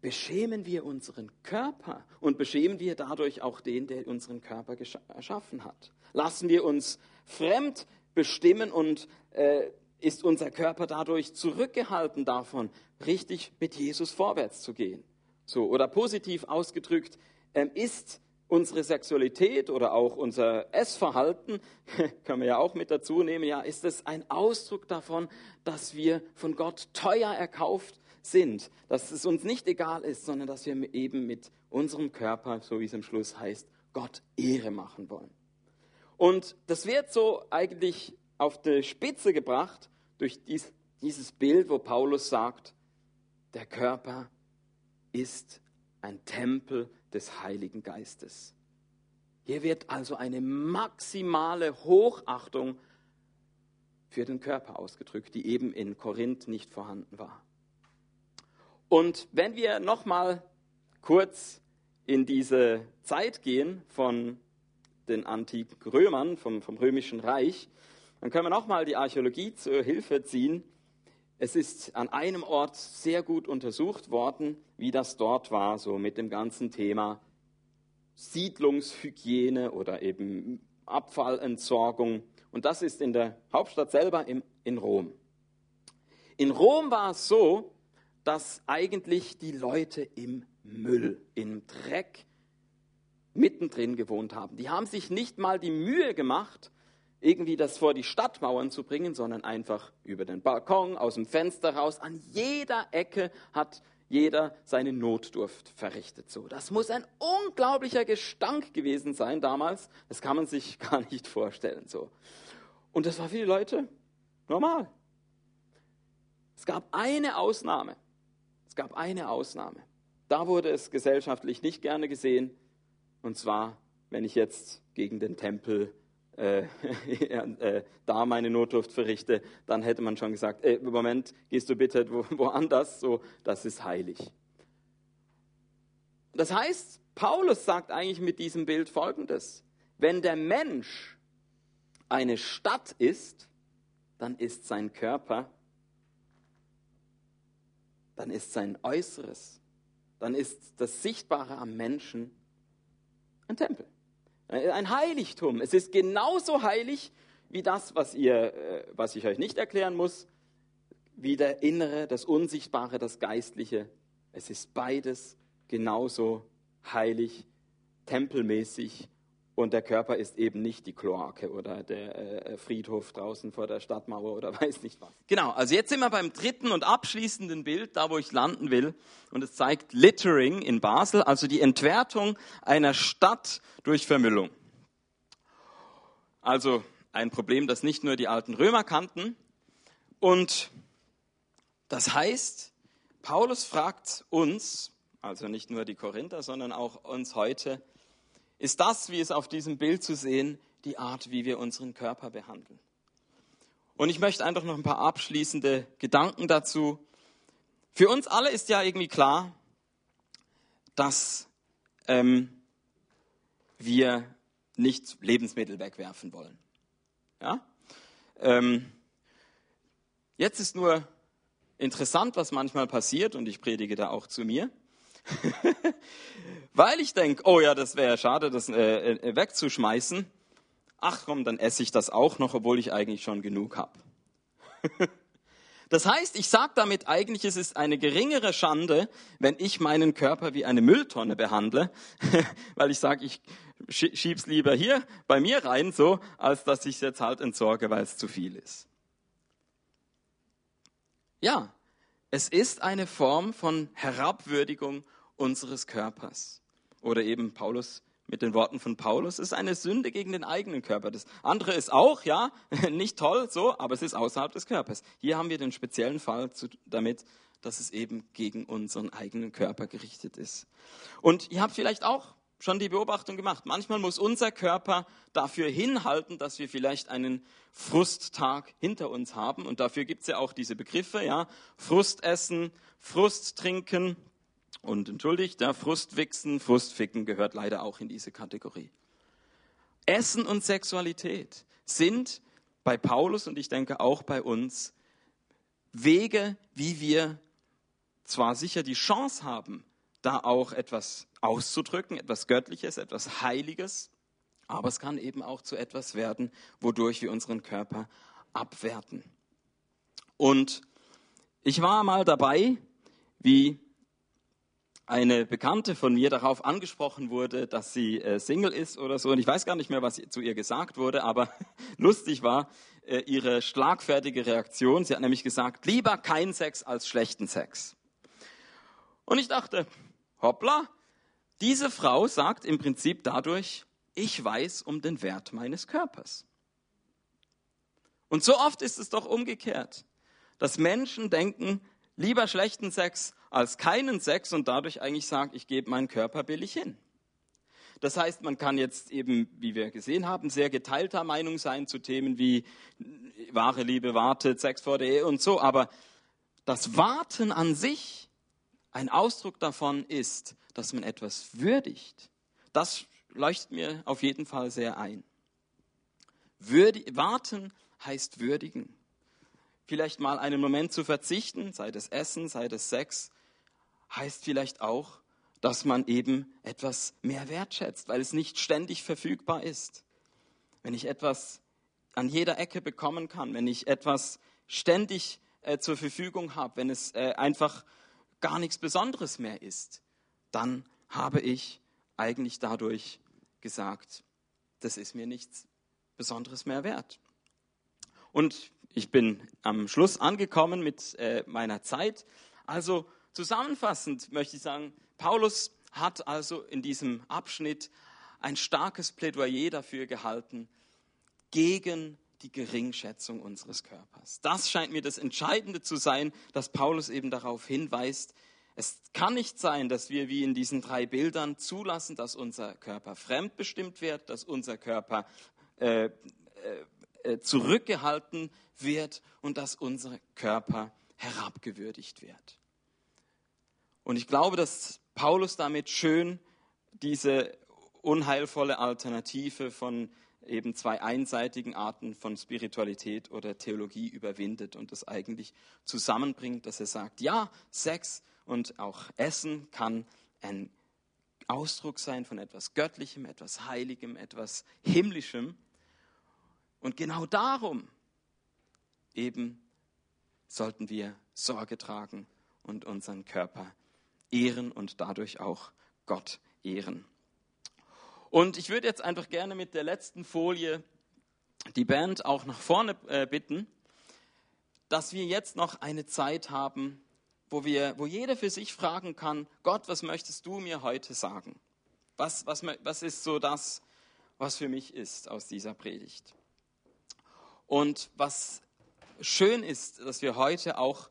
beschämen wir unseren Körper und beschämen wir dadurch auch den, der unseren Körper erschaffen hat? Lassen wir uns fremd bestimmen und äh, ist unser Körper dadurch zurückgehalten davon, richtig mit Jesus vorwärts zu gehen? So, oder positiv ausgedrückt, äh, ist unsere Sexualität oder auch unser Essverhalten, können wir ja auch mit dazu nehmen, ja, ist es ein Ausdruck davon, dass wir von Gott teuer erkauft sind, dass es uns nicht egal ist, sondern dass wir eben mit unserem Körper, so wie es im Schluss heißt, Gott Ehre machen wollen. Und das wird so eigentlich auf die Spitze gebracht durch dies, dieses Bild, wo Paulus sagt, der Körper ist ein Tempel des Heiligen Geistes. Hier wird also eine maximale Hochachtung für den Körper ausgedrückt, die eben in Korinth nicht vorhanden war. Und wenn wir nochmal kurz in diese Zeit gehen von den antiken Römern, vom, vom Römischen Reich, dann können wir nochmal die Archäologie zur Hilfe ziehen. Es ist an einem Ort sehr gut untersucht worden, wie das dort war, so mit dem ganzen Thema Siedlungshygiene oder eben Abfallentsorgung. Und das ist in der Hauptstadt selber in, in Rom. In Rom war es so, dass eigentlich die Leute im Müll, im Dreck mittendrin gewohnt haben. Die haben sich nicht mal die Mühe gemacht, irgendwie das vor die Stadtmauern zu bringen, sondern einfach über den Balkon, aus dem Fenster raus. An jeder Ecke hat jeder seine Notdurft verrichtet. So, das muss ein unglaublicher Gestank gewesen sein damals. Das kann man sich gar nicht vorstellen. So, und das war für die Leute normal. Es gab eine Ausnahme. Es gab eine Ausnahme. Da wurde es gesellschaftlich nicht gerne gesehen. Und zwar, wenn ich jetzt gegen den Tempel äh, äh, da meine Notdurft verrichte, dann hätte man schon gesagt, äh, Moment, gehst du bitte wo, woanders, so, das ist heilig. Das heißt, Paulus sagt eigentlich mit diesem Bild Folgendes. Wenn der Mensch eine Stadt ist, dann ist sein Körper dann ist sein Äußeres, dann ist das Sichtbare am Menschen ein Tempel, ein Heiligtum. Es ist genauso heilig wie das, was, ihr, äh, was ich euch nicht erklären muss, wie der Innere, das Unsichtbare, das Geistliche. Es ist beides genauso heilig, tempelmäßig und der Körper ist eben nicht die Kloake oder der äh, Friedhof draußen vor der Stadtmauer oder weiß nicht was. Genau, also jetzt sind wir beim dritten und abschließenden Bild, da wo ich landen will. Und es zeigt Littering in Basel, also die Entwertung einer Stadt durch Vermüllung. Also ein Problem, das nicht nur die alten Römer kannten. Und das heißt, Paulus fragt uns, also nicht nur die Korinther, sondern auch uns heute, ist das, wie es auf diesem Bild zu sehen, die Art, wie wir unseren Körper behandeln. Und ich möchte einfach noch ein paar abschließende Gedanken dazu. Für uns alle ist ja irgendwie klar, dass ähm, wir nicht Lebensmittel wegwerfen wollen. Ja? Ähm, jetzt ist nur interessant, was manchmal passiert, und ich predige da auch zu mir. Weil ich denke, oh ja, das wäre schade, das äh, äh, wegzuschmeißen. Ach komm, dann esse ich das auch noch, obwohl ich eigentlich schon genug habe. das heißt, ich sage damit eigentlich, es ist eine geringere Schande, wenn ich meinen Körper wie eine Mülltonne behandle, weil ich sage, ich schieb's lieber hier bei mir rein, so, als dass ich es jetzt halt entsorge, weil es zu viel ist. Ja, es ist eine Form von Herabwürdigung unseres Körpers. Oder eben Paulus mit den Worten von Paulus, es ist eine Sünde gegen den eigenen Körper. Das andere ist auch, ja, nicht toll, so, aber es ist außerhalb des Körpers. Hier haben wir den speziellen Fall zu, damit, dass es eben gegen unseren eigenen Körper gerichtet ist. Und ihr habt vielleicht auch schon die Beobachtung gemacht. Manchmal muss unser Körper dafür hinhalten, dass wir vielleicht einen Frusttag hinter uns haben. Und dafür gibt es ja auch diese Begriffe, ja. Frustessen, Frust trinken und entschuldigt, ja, Frustwichsen, Frustficken gehört leider auch in diese Kategorie. Essen und Sexualität sind bei Paulus und ich denke auch bei uns Wege, wie wir zwar sicher die Chance haben, da auch etwas auszudrücken, etwas Göttliches, etwas Heiliges, aber es kann eben auch zu etwas werden, wodurch wir unseren Körper abwerten. Und ich war mal dabei, wie eine Bekannte von mir darauf angesprochen wurde, dass sie äh, Single ist oder so. Und ich weiß gar nicht mehr, was zu ihr gesagt wurde, aber lustig war äh, ihre schlagfertige Reaktion. Sie hat nämlich gesagt, lieber kein Sex als schlechten Sex. Und ich dachte, hoppla, diese Frau sagt im Prinzip dadurch, ich weiß um den Wert meines Körpers. Und so oft ist es doch umgekehrt, dass Menschen denken, lieber schlechten Sex als keinen Sex und dadurch eigentlich sagen, ich gebe meinen Körper billig hin. Das heißt, man kann jetzt eben, wie wir gesehen haben, sehr geteilter Meinung sein zu Themen wie wahre Liebe wartet, Sex vor der Ehe und so, aber das Warten an sich ein Ausdruck davon ist, dass man etwas würdigt. Das leuchtet mir auf jeden Fall sehr ein. Würdi warten heißt würdigen. Vielleicht mal einen Moment zu verzichten, sei das Essen, sei das Sex, heißt vielleicht auch, dass man eben etwas mehr wertschätzt, weil es nicht ständig verfügbar ist. Wenn ich etwas an jeder Ecke bekommen kann, wenn ich etwas ständig äh, zur Verfügung habe, wenn es äh, einfach gar nichts Besonderes mehr ist, dann habe ich eigentlich dadurch gesagt, das ist mir nichts Besonderes mehr wert. Und ich bin am Schluss angekommen mit äh, meiner Zeit. Also zusammenfassend möchte ich sagen, Paulus hat also in diesem Abschnitt ein starkes Plädoyer dafür gehalten, gegen die Geringschätzung unseres Körpers. Das scheint mir das Entscheidende zu sein, dass Paulus eben darauf hinweist, es kann nicht sein, dass wir wie in diesen drei Bildern zulassen, dass unser Körper fremdbestimmt wird, dass unser Körper äh, äh, äh, zurückgehalten wird und dass unser Körper herabgewürdigt wird. Und ich glaube, dass Paulus damit schön diese unheilvolle Alternative von eben zwei einseitigen Arten von Spiritualität oder Theologie überwindet und das eigentlich zusammenbringt, dass er sagt, ja, Sex und auch Essen kann ein Ausdruck sein von etwas Göttlichem, etwas Heiligem, etwas Himmlischem. Und genau darum eben sollten wir Sorge tragen und unseren Körper ehren und dadurch auch Gott ehren. Und ich würde jetzt einfach gerne mit der letzten Folie die Band auch nach vorne äh, bitten, dass wir jetzt noch eine Zeit haben, wo, wir, wo jeder für sich fragen kann, Gott, was möchtest du mir heute sagen? Was, was, was ist so das, was für mich ist aus dieser Predigt? Und was schön ist, dass wir heute auch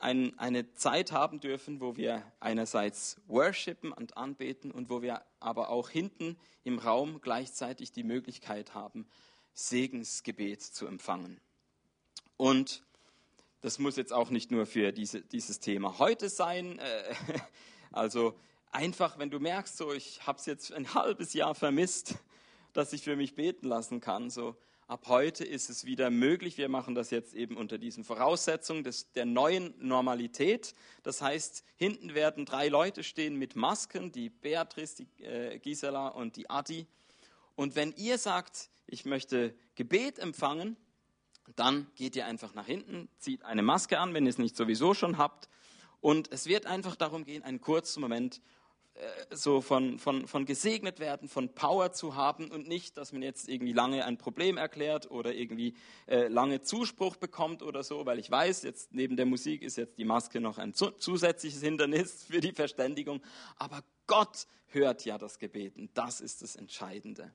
ein, eine Zeit haben dürfen, wo wir einerseits worshipen und anbeten und wo wir aber auch hinten im Raum gleichzeitig die Möglichkeit haben, Segensgebet zu empfangen. Und das muss jetzt auch nicht nur für diese, dieses Thema heute sein. Äh, also einfach, wenn du merkst, so ich habe es jetzt ein halbes Jahr vermisst, dass ich für mich beten lassen kann, so Ab heute ist es wieder möglich. Wir machen das jetzt eben unter diesen Voraussetzungen des, der neuen Normalität. Das heißt, hinten werden drei Leute stehen mit Masken, die Beatrice, die äh, Gisela und die Adi. Und wenn ihr sagt, ich möchte Gebet empfangen, dann geht ihr einfach nach hinten, zieht eine Maske an, wenn ihr es nicht sowieso schon habt. Und es wird einfach darum gehen, einen kurzen Moment so von, von, von gesegnet werden, von Power zu haben und nicht, dass man jetzt irgendwie lange ein Problem erklärt oder irgendwie äh, lange Zuspruch bekommt oder so, weil ich weiß, jetzt neben der Musik ist jetzt die Maske noch ein zu, zusätzliches Hindernis für die Verständigung. Aber Gott hört ja das Gebeten. Das ist das Entscheidende.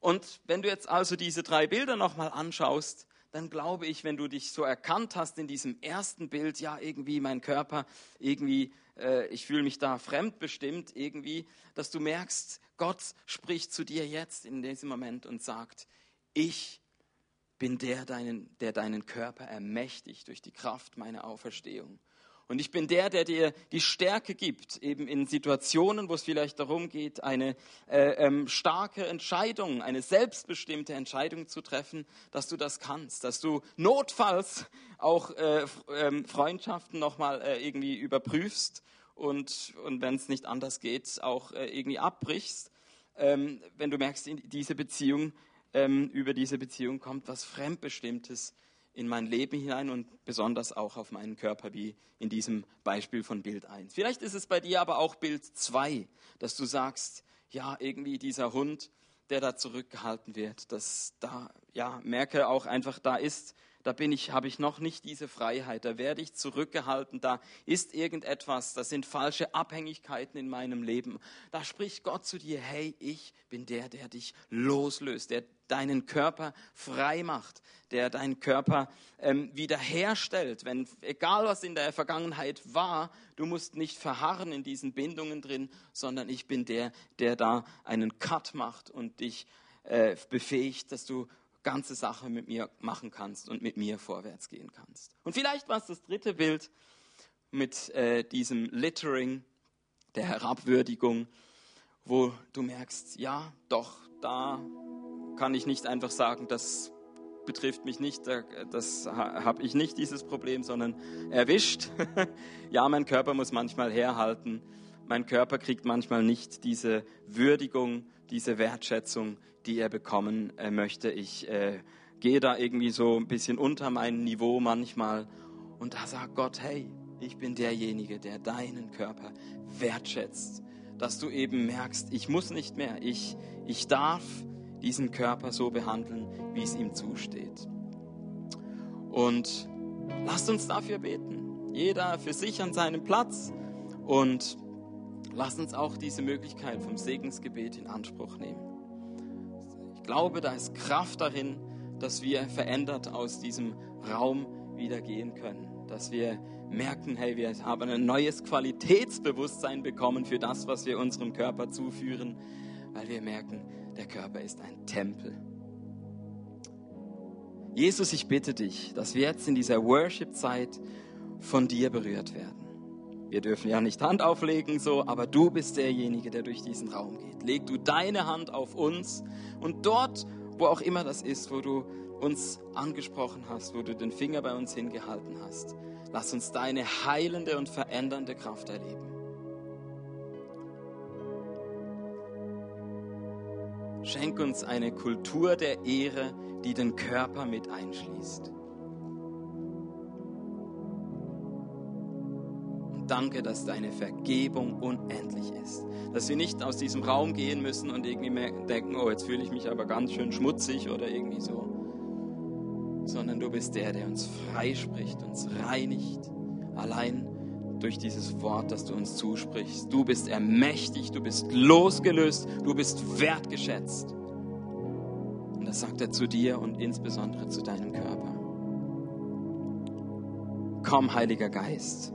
Und wenn du jetzt also diese drei Bilder nochmal anschaust, dann glaube ich, wenn du dich so erkannt hast in diesem ersten Bild, ja, irgendwie mein Körper, irgendwie, äh, ich fühle mich da fremdbestimmt, irgendwie, dass du merkst, Gott spricht zu dir jetzt in diesem Moment und sagt, ich bin der, deinen, der deinen Körper ermächtigt durch die Kraft meiner Auferstehung. Und ich bin der, der dir die Stärke gibt, eben in Situationen, wo es vielleicht darum geht, eine äh, ähm, starke Entscheidung, eine selbstbestimmte Entscheidung zu treffen, dass du das kannst, dass du notfalls auch äh, äh, Freundschaften nochmal äh, irgendwie überprüfst und, und wenn es nicht anders geht, auch äh, irgendwie abbrichst, ähm, wenn du merkst, in diese Beziehung, ähm, über diese Beziehung kommt was Fremdbestimmtes in mein Leben hinein und besonders auch auf meinen Körper, wie in diesem Beispiel von Bild 1. Vielleicht ist es bei dir aber auch Bild 2, dass du sagst, ja, irgendwie dieser Hund, der da zurückgehalten wird, dass da, ja, merke auch einfach, da ist da bin ich, habe ich noch nicht diese Freiheit, da werde ich zurückgehalten, da ist irgendetwas, das sind falsche Abhängigkeiten in meinem Leben. Da spricht Gott zu dir, hey, ich bin der, der dich loslöst, der deinen Körper frei macht, der deinen Körper ähm, wiederherstellt. Wenn, egal was in der Vergangenheit war, du musst nicht verharren in diesen Bindungen drin, sondern ich bin der, der da einen Cut macht und dich äh, befähigt, dass du ganze Sache mit mir machen kannst und mit mir vorwärts gehen kannst. Und vielleicht war es das dritte Bild mit äh, diesem Littering, der Herabwürdigung, wo du merkst, ja, doch, da kann ich nicht einfach sagen, das betrifft mich nicht, das habe ich nicht dieses Problem, sondern erwischt. ja, mein Körper muss manchmal herhalten, mein Körper kriegt manchmal nicht diese Würdigung, diese Wertschätzung, die er bekommen äh, möchte. Ich äh, gehe da irgendwie so ein bisschen unter mein Niveau manchmal. Und da sagt Gott, hey, ich bin derjenige, der deinen Körper wertschätzt. Dass du eben merkst, ich muss nicht mehr, ich, ich darf diesen Körper so behandeln, wie es ihm zusteht. Und lasst uns dafür beten. Jeder für sich an seinem Platz. Und lasst uns auch diese Möglichkeit vom Segensgebet in Anspruch nehmen glaube, da ist Kraft darin, dass wir verändert aus diesem Raum wieder gehen können. Dass wir merken, hey, wir haben ein neues Qualitätsbewusstsein bekommen für das, was wir unserem Körper zuführen, weil wir merken, der Körper ist ein Tempel. Jesus, ich bitte dich, dass wir jetzt in dieser Worship-Zeit von dir berührt werden. Wir dürfen ja nicht Hand auflegen, so, aber du bist derjenige, der durch diesen Raum geht. Leg du deine Hand auf uns und dort, wo auch immer das ist, wo du uns angesprochen hast, wo du den Finger bei uns hingehalten hast, lass uns deine heilende und verändernde Kraft erleben. Schenk uns eine Kultur der Ehre, die den Körper mit einschließt. Danke, dass deine Vergebung unendlich ist. Dass wir nicht aus diesem Raum gehen müssen und irgendwie denken, oh, jetzt fühle ich mich aber ganz schön schmutzig oder irgendwie so. Sondern du bist der, der uns freispricht, uns reinigt. Allein durch dieses Wort, das du uns zusprichst. Du bist ermächtigt, du bist losgelöst, du bist wertgeschätzt. Und das sagt er zu dir und insbesondere zu deinem Körper. Komm, Heiliger Geist